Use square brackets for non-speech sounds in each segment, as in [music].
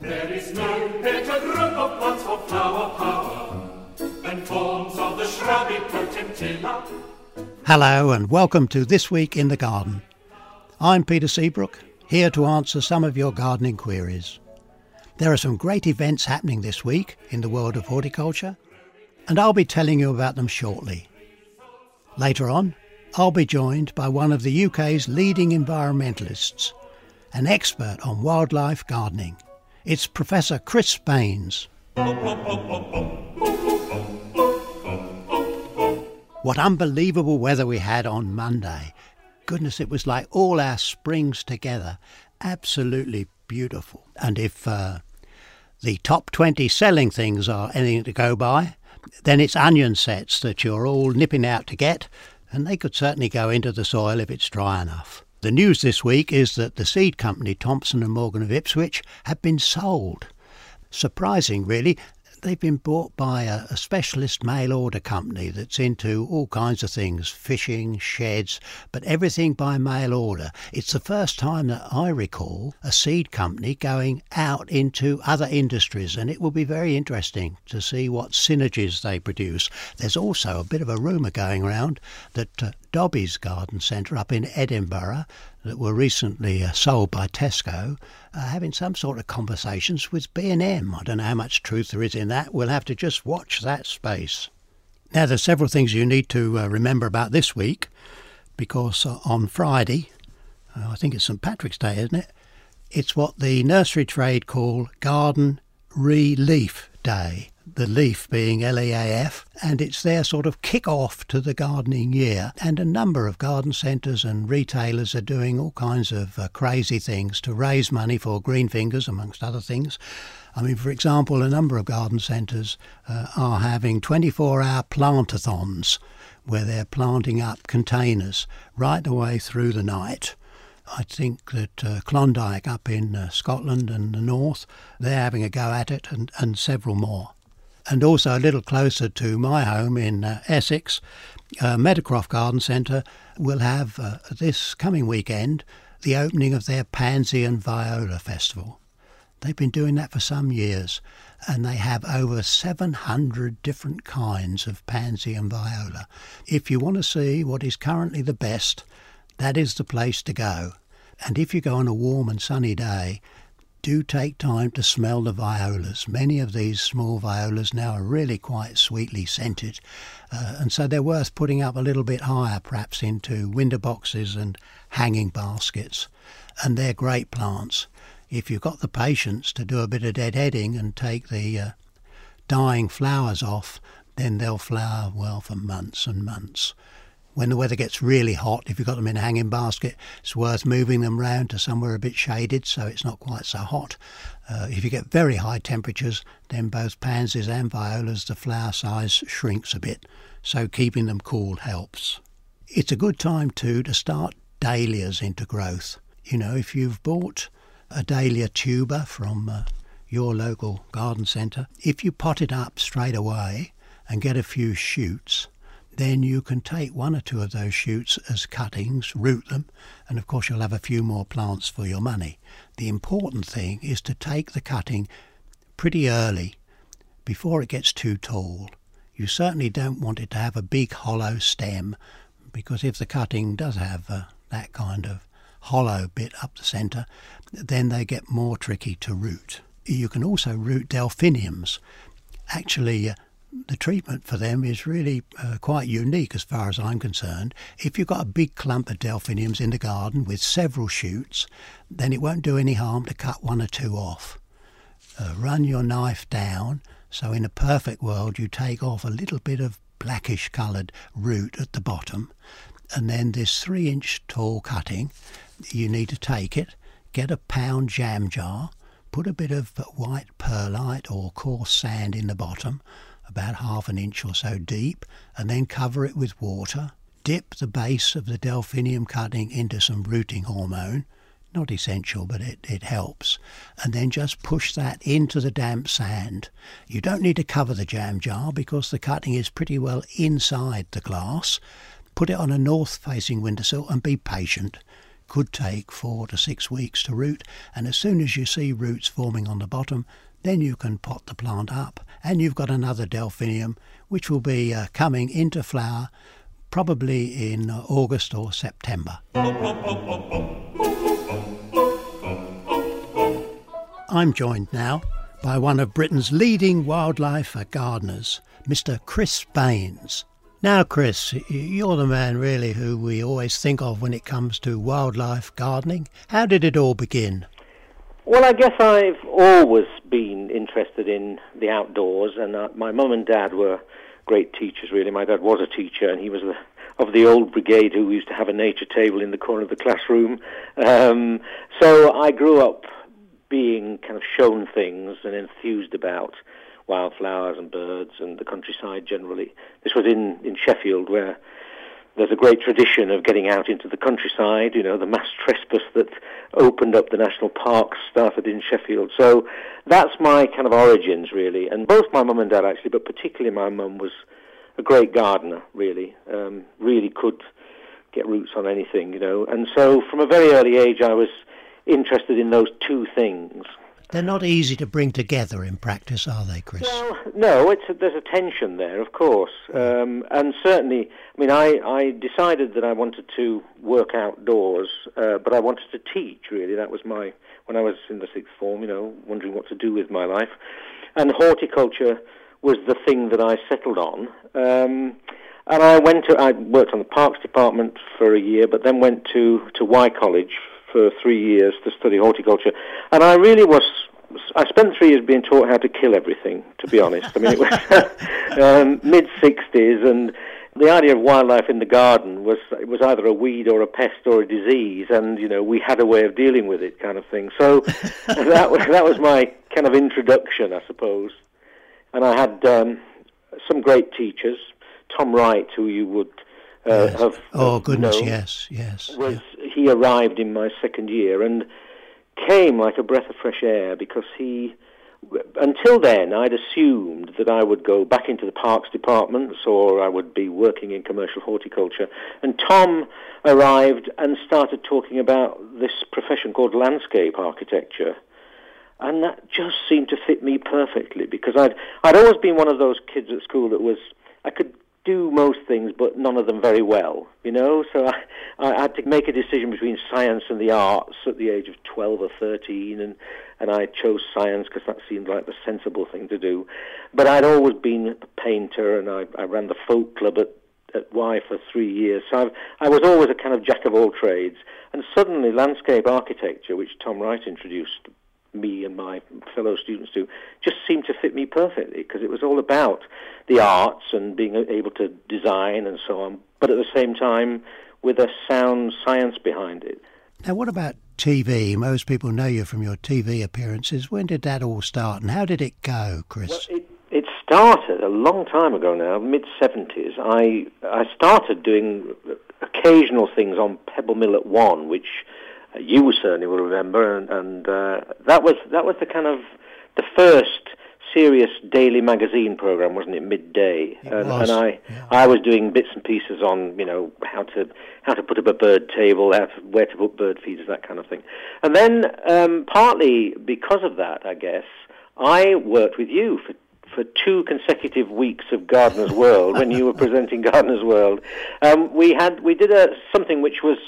There is no better group of plants for flower power than forms of the shrubby potentilla. Hello and welcome to This Week in the Garden. I'm Peter Seabrook, here to answer some of your gardening queries. There are some great events happening this week in the world of horticulture, and I'll be telling you about them shortly. Later on, I'll be joined by one of the UK's leading environmentalists, an expert on wildlife gardening. It's Professor Chris Baines. What unbelievable weather we had on Monday. Goodness, it was like all our springs together. Absolutely beautiful. And if uh, the top 20 selling things are anything to go by, then it's onion sets that you're all nipping out to get, and they could certainly go into the soil if it's dry enough. The news this week is that the seed company Thompson and Morgan of Ipswich have been sold. Surprising, really, they've been bought by a, a, specialist mail order company that's into all kinds of things fishing, sheds, but everything by mail order. It's the first time that I recall a seed company going out into other industries, and it will be very interesting to see what synergies they produce. There's also a bit of a rumour going around that uh, Dobbies Garden Centre up in Edinburgh that were recently uh, sold by Tesco are having some sort of conversations with B&M. I don't know how much truth there is in that. We'll have to just watch that space. Now, there's several things you need to uh, remember about this week because uh, on Friday, uh, I think it's St Patrick's Day, isn't it? It's what the nursery trade call Garden ReLeaf Day the leaf being LEAF, and it's their sort of kick off to the gardening year. And a number of garden centres and retailers are doing all kinds of uh, crazy things to raise money for green fingers, amongst other things. I mean, for example, a number of garden centres uh, are having 24 hour plantathons where they're planting up containers right the way through the night. I think that uh, Klondyke up in uh, Scotland and the north, they're having a go at it, and, and several more and also a little closer to my home in uh, Essex, uh, Meadowcroft Garden Centre will have uh, this coming weekend the opening of their Pansy and Viola Festival. They've been doing that for some years and they have over 700 different kinds of pansy and viola. If you want to see what is currently the best, that is the place to go. And if you go on a warm and sunny day, do take time to smell the violas. Many of these small violas now are really quite sweetly scented, uh, and so they're worth putting up a little bit higher, perhaps into window boxes and hanging baskets. And they're great plants. If you've got the patience to do a bit of deadheading and take the uh, dying flowers off, then they'll flower well for months and months when the weather gets really hot, if you've got them in a hanging basket, it's worth moving them round to somewhere a bit shaded so it's not quite so hot. Uh, if you get very high temperatures, then both pansies and violas, the flower size shrinks a bit, so keeping them cool helps. It's a good time too to start dahlias into growth. You know, if you've bought a dahlia tuber from uh, your local garden centre, if you pot it up straight away and get a few shoots, then you can take one or two of those shoots as cuttings, root them, and of course you'll have a few more plants for your money. The important thing is to take the cutting pretty early before it gets too tall. You certainly don't want it to have a big hollow stem because if the cutting does have uh, that kind of hollow bit up the centre, then they get more tricky to root. You can also root delphiniums. Actually, uh, the treatment for them is really uh, quite unique as far as I'm concerned. If you've got a big clump of delphiniums in the garden with several shoots, then it won't do any harm to cut one or two off. Uh, run your knife down so in a perfect world you take off a little bit of blackish coloured root at the bottom and then this three inch tall cutting you need to take it get a pound jam jar, put a bit of white perlite or coarse sand in the bottom, about half an inch or so deep, and then cover it with water. Dip the base of the delphinium cutting into some rooting hormone, not essential, but it, it helps. And then just push that into the damp sand. You don't need to cover the jam jar because the cutting is pretty well inside the glass. Put it on a north facing windowsill and be patient. Could take four to six weeks to root, and as soon as you see roots forming on the bottom, then you can pot the plant up, and you've got another delphinium which will be uh, coming into flower probably in uh, August or September. I'm joined now by one of Britain's leading wildlife gardeners, Mr. Chris Baines. Now, Chris, you're the man really who we always think of when it comes to wildlife gardening. How did it all begin? Well, I guess I've always been interested in the outdoors, and uh, my mum and dad were great teachers, really. My dad was a teacher, and he was the, of the old brigade who used to have a nature table in the corner of the classroom. Um, so I grew up being kind of shown things and enthused about wildflowers and birds and the countryside generally. This was in, in Sheffield, where there's a great tradition of getting out into the countryside. You know, the mass [laughs] trespass that opened up the national parks started in Sheffield. So that's my kind of origins, really. And both my mum and dad, actually, but particularly my mum, was a great gardener, really. Um, really could get roots on anything, you know. And so from a very early age, I was interested in those two things. They're not easy to bring together in practice, are they, Chris? Well, no, it's a, there's a tension there, of course, um, and certainly. I mean, I, I decided that I wanted to work outdoors, uh, but I wanted to teach. Really, that was my when I was in the sixth form. You know, wondering what to do with my life, and horticulture was the thing that I settled on. Um, and I went to I worked on the parks department for a year, but then went to to Wye College for three years to study horticulture, and I really was. I spent three years being taught how to kill everything. To be honest, I mean it was [laughs] um, mid sixties, and the idea of wildlife in the garden was it was either a weed or a pest or a disease, and you know we had a way of dealing with it, kind of thing. So [laughs] that was that was my kind of introduction, I suppose. And I had um, some great teachers. Tom Wright, who you would uh, yes. have. Oh goodness, yes, yes. Was. He arrived in my second year and came like a breath of fresh air because he. Until then, I'd assumed that I would go back into the parks departments or I would be working in commercial horticulture. And Tom arrived and started talking about this profession called landscape architecture. And that just seemed to fit me perfectly because I'd I'd always been one of those kids at school that was I could do most things, but none of them very well, you know. So I, I had to make a decision between science and the arts at the age of 12 or 13, and, and I chose science because that seemed like the sensible thing to do. But I'd always been a painter, and I, I ran the folk club at, at Wye for three years. So I've, I was always a kind of jack of all trades. And suddenly, landscape architecture, which Tom Wright introduced me and my fellow students to just seemed to fit me perfectly because it was all about the arts and being able to design and so on, but at the same time with a sound science behind it. Now, what about TV? Most people know you from your TV appearances. When did that all start and how did it go, Chris? Well, it, it started a long time ago now, mid 70s. I, I started doing occasional things on Pebble Mill at One, which you certainly will remember, and, and uh, that was that was the kind of the first serious daily magazine program, wasn't it? Midday, It and, and I yeah. I was doing bits and pieces on you know how to how to put up a bird table, how to, where to put bird feeders, that kind of thing. And then um, partly because of that, I guess I worked with you for for two consecutive weeks of Gardener's [laughs] World when you were presenting Gardener's World. Um, we had we did a something which was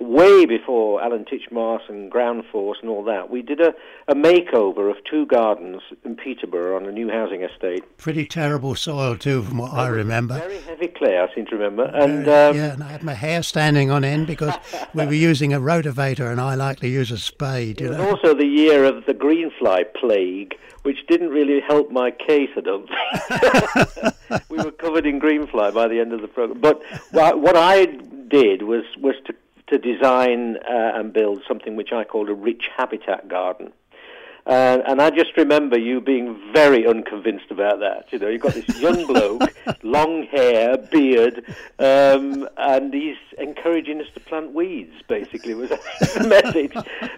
way before Alan Titchmarsh and Ground Force and all that. We did a, a makeover of two gardens in Peterborough on a new housing estate. Pretty terrible soil, too, from what I remember. Very heavy clay, I seem to remember. And Uh, um, yeah, and I had my hair standing on end because we were [laughs] using a rotavator and I like to use a spade, you it was know. also the year of the greenfly plague, which didn't really help my case, I don't think. [laughs] we were covered in greenfly by the end of the program. But what I did was, was to to design uh, and build something which I called a rich habitat garden. Uh, and I just remember you being very unconvinced about that. You know, you've got this young [laughs] bloke, long hair, beard, um, and he's encouraging us to plant weeds. Basically, was [laughs] the message.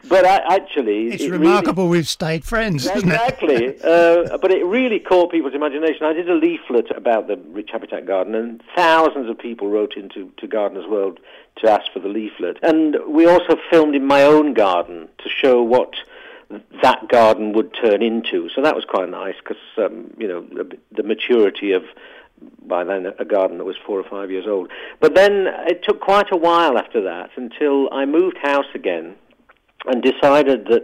But I, actually, It's it remarkable Really, we've stayed friends, isn't it? Exactly. [laughs] uh, but it really caught people's imagination. I did a leaflet about the Rich Habitat Garden, and thousands of people wrote into to Gardeners World to ask for the leaflet. And we also filmed in my own garden to show what that garden would turn into. So that was quite nice because, um, you know, the, the maturity of by then a garden that was four or five years old. But then it took quite a while after that until I moved house again and decided that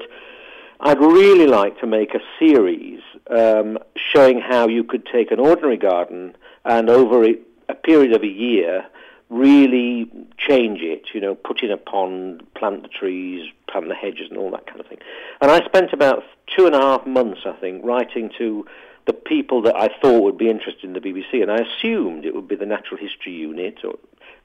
I'd really like to make a series um, showing how you could take an ordinary garden and over a, a period of a year really change it, you know, put in a pond, plant the trees, plant the hedges and all that kind of thing. And I spent about two and a half months, I think, writing to the people that I thought would be interested in the BBC, and I assumed it would be the Natural History Unit, or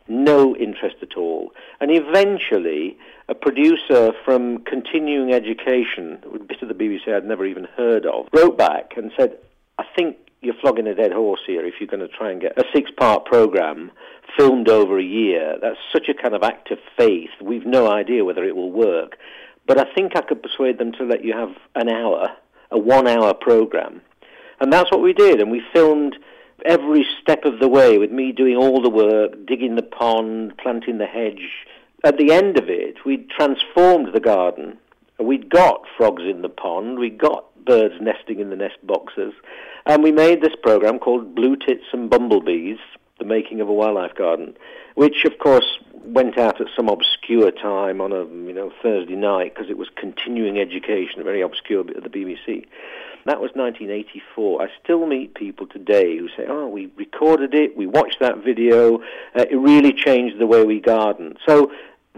no interest at all. And eventually, a producer from Continuing Education, a bit of the BBC I'd never even heard of, wrote back and said, I think you're flogging a dead horse here if you're going to try and get a six-part program filmed over a year. That's such a kind of act of faith. We've no idea whether it will work. But I think I could persuade them to let you have an hour, a one-hour program. And that's what we did. And we filmed every step of the way with me doing all the work, digging the pond, planting the hedge. At the end of it, we'd transformed the garden. We'd got frogs in the pond. We got birds nesting in the nest boxes. And we made this program called Blue Tits and Bumblebees, the making of a wildlife garden, which of course went out at some obscure time on a you know Thursday night because it was continuing education, a very obscure bit of the BBC. That was 1984. I still meet people today who say, "Oh, we recorded it, we watched that video, uh, it really changed the way we garden." So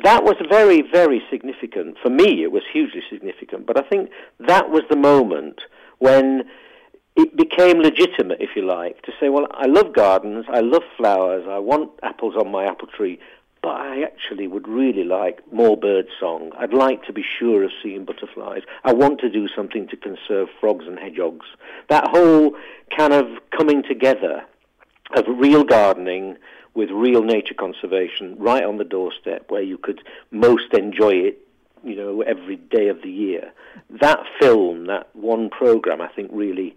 that was very, very significant for me. It was hugely significant, but I think that was the moment when it became legitimate, if you like, to say, well, I love gardens, I love flowers, I want apples on my apple tree, but I actually would really like more bird song. I'd like to be sure of seeing butterflies. I want to do something to conserve frogs and hedgehogs. That whole kind of coming together of real gardening with real nature conservation right on the doorstep where you could most enjoy it you know every day of the year that film that one program i think really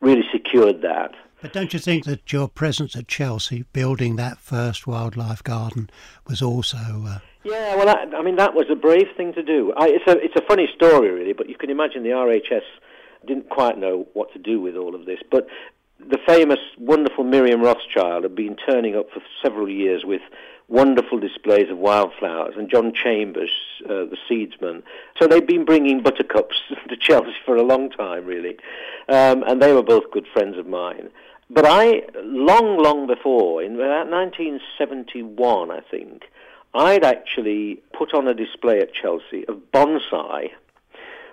really secured that. But don't you think that your presence at Chelsea, building that first wildlife garden, was also? Uh... Yeah, well, I, I, mean that was a brave thing to do. I, it's a it's a funny story, really, but you can imagine the RHS didn't quite know what to do with all of this. But the famous, wonderful Miriam Rothschild had been turning up for several years with wonderful displays of wildflowers, and John Chambers, uh, the seedsman. So they'd been bringing buttercups [laughs] to Chelsea for a long time, really, um, and they were both good friends of mine. But I, long, long before, in about 1971, I think, I'd actually put on a display at Chelsea of bonsai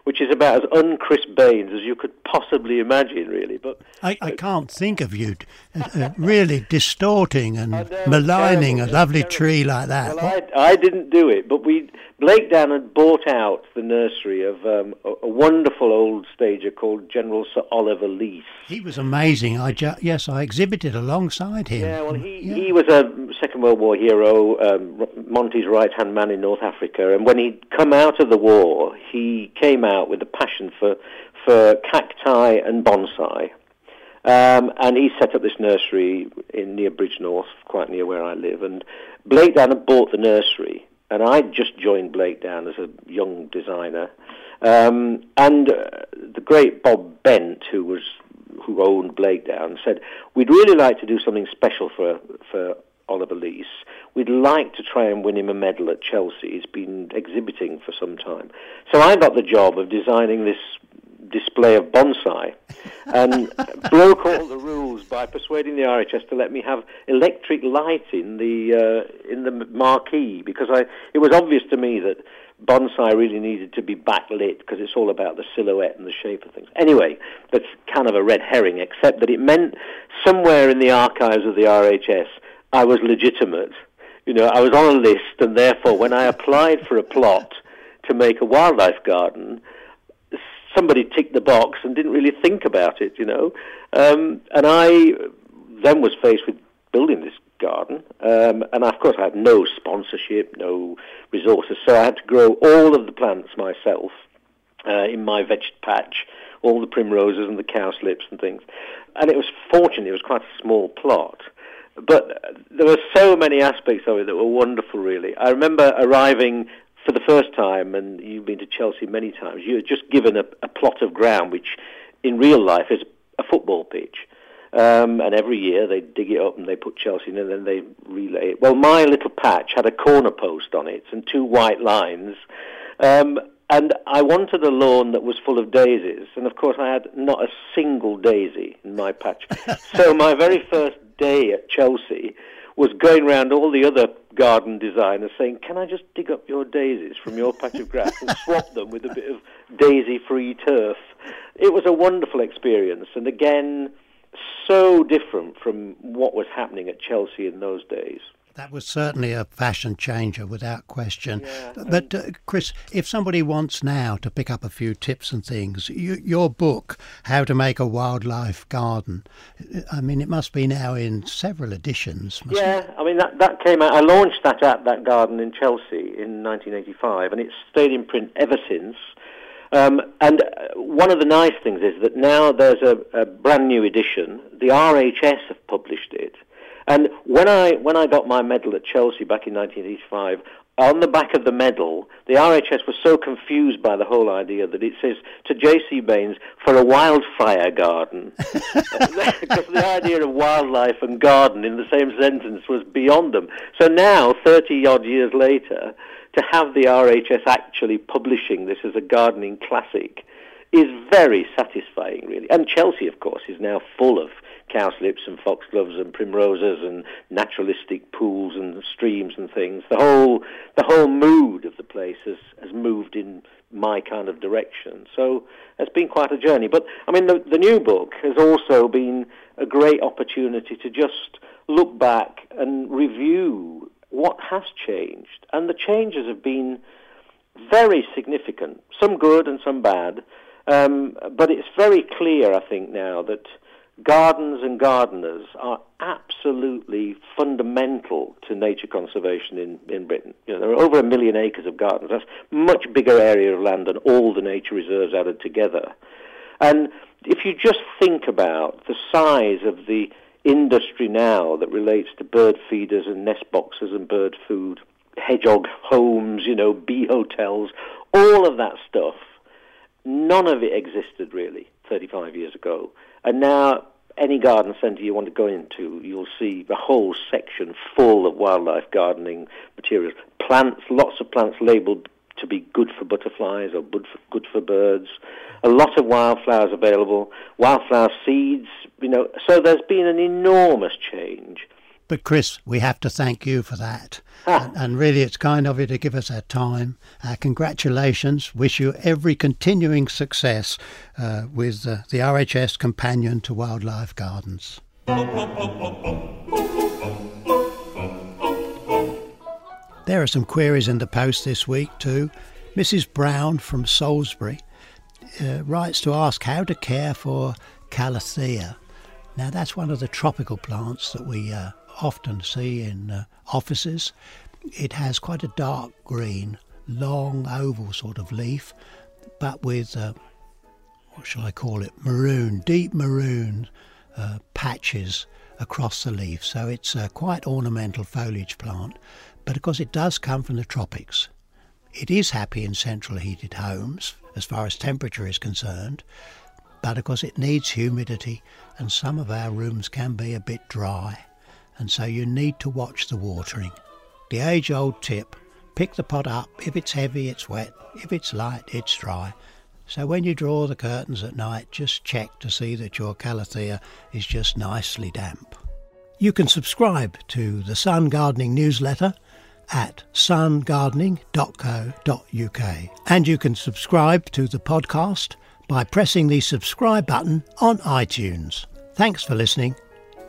which is about as un-Chris Baines as you could possibly imagine, really. But I, I can't think of you uh, uh really distorting and know, maligning terrible, a lovely terrible. tree like that. Well, I, I, didn't do it, but we Blakedown had bought out the nursery of um, a, a, wonderful old stager called General Sir Oliver Leese. He was amazing. I ju- yes, I exhibited alongside him. Yeah, well, he yeah. he was a Second World War hero, um, Monty's right hand man in North Africa, and when he'd come out of the war, he came out with a passion for for cacti and bonsai. Um, and he set up this nursery in near Bridgnorth, quite near where I live. And Blakedown had bought the nursery, and I just joined Blakedown as a young designer. Um, and uh, the great Bob Bent, who was who owned Blakedown, said we'd really like to do something special for for Oliver Leese. We'd like to try and win him a medal at Chelsea. He's been exhibiting for some time. So I got the job of designing this display of bonsai and [laughs] broke all the rules by persuading the RHS to let me have electric light in the uh, in the marquee because I it was obvious to me that bonsai really needed to be backlit because it's all about the silhouette and the shape of things. Anyway, that's kind of a red herring, except that it meant somewhere in the archives of the RHS I was legitimate You know, I was on a list, and therefore, when I applied for a plot to make a wildlife garden, somebody ticked the box and didn't really think about it. You know, um, and I then was faced with building this garden, um, and of course, I had no sponsorship, no resources, so I had to grow all of the plants myself uh, in my veg patch, all the primroses and the cowslips and things. And it was fortunate; it was quite a small plot. But there were so many aspects of it that were wonderful, really. I remember arriving for the first time, and you've been to Chelsea many times, you're just given a, a plot of ground which in real life is a football pitch. Um, and every year they dig it up and they put Chelsea in and then they relay it. Well, my little patch had a corner post on it and two white lines. Um, and I wanted a lawn that was full of daisies. And of course, I had not a single daisy in my patch. [laughs] so my very first day at Chelsea was going around all the other garden designers saying, "Can I just dig up your daisies from your patch of grass and swap them with a bit of daisy-free turf?" It was a wonderful experience, and again, so different from what was happening at Chelsea in those days. That was certainly a fashion changer without question. Yeah, but, uh, Chris, if somebody wants now to pick up a few tips and things, you, your book, How to Make a Wildlife Garden, I mean, it must be now in several editions. Yeah, it? I mean, that, that came out, I launched that at that garden in Chelsea in 1985, and it's stayed in print ever since. Um, and uh, one of the nice things is that now there's a, a brand new edition. The RHS have published it and when I when I got my medal at Chelsea back in 1985, on the back of the medal, the RHS was so confused by the whole idea that it says to J.C. Baines for a wildfire garden. [laughs] because the idea of wildlife and garden in the same sentence was beyond them. So now, 30 odd years later, to have the RHS actually publishing this as a gardening classic is very satisfying, really. And Chelsea, of course, is now full of cowslips and foxgloves and primroses and naturalistic pools and streams and things. The whole the whole mood of the place has has moved in my kind of direction. So it's been quite a journey. But I mean, the, the new book has also been a great opportunity to just look back and review what has changed, and the changes have been very significant. Some good and some bad. Um, but it's very clear, I think, now that gardens and gardeners are absolutely fundamental to nature conservation in, in Britain. You know, there are over a million acres of gardens. That's much bigger area of land than all the nature reserves added together. And if you just think about the size of the industry now that relates to bird feeders and nest boxes and bird food, hedgehog homes, you know, bee hotels, all of that stuff, none of it existed really 35 years ago. And now, any garden centre you want to go into, you'll see a whole section full of wildlife gardening materials. Plants, lots of plants labelled to be good for butterflies or good for, good for birds. A lot of wildflowers available, wildflower seeds, you know. So there's been an enormous change. But Chris, we have to thank you for that. Ah. And, and, really, it's kind of you to give us our time. Uh, congratulations. Wish you every continuing success uh, with uh, the RHS Companion to Wildlife Gardens. There are some queries in the post this week too. Mrs. Brown from Salisbury uh, writes to ask how to care for Calathea. Now, that's one of the tropical plants that we uh, often see in uh, offices. It has quite a dark green, long oval sort of leaf, but with uh, what shall I call it? Maroon, deep maroon uh, patches across the leaf. So it's a quite ornamental foliage plant. But of course, it does come from the tropics. It is happy in central heated homes as far as temperature is concerned, but of course, it needs humidity, and some of our rooms can be a bit dry and so you need to watch the watering. The age old tip pick the pot up. If it's heavy, it's wet. If it's light, it's dry. So when you draw the curtains at night, just check to see that your calathea is just nicely damp. You can subscribe to the Sun Gardening newsletter at sungardening.co.uk. And you can subscribe to the podcast by pressing the subscribe button on iTunes. Thanks for listening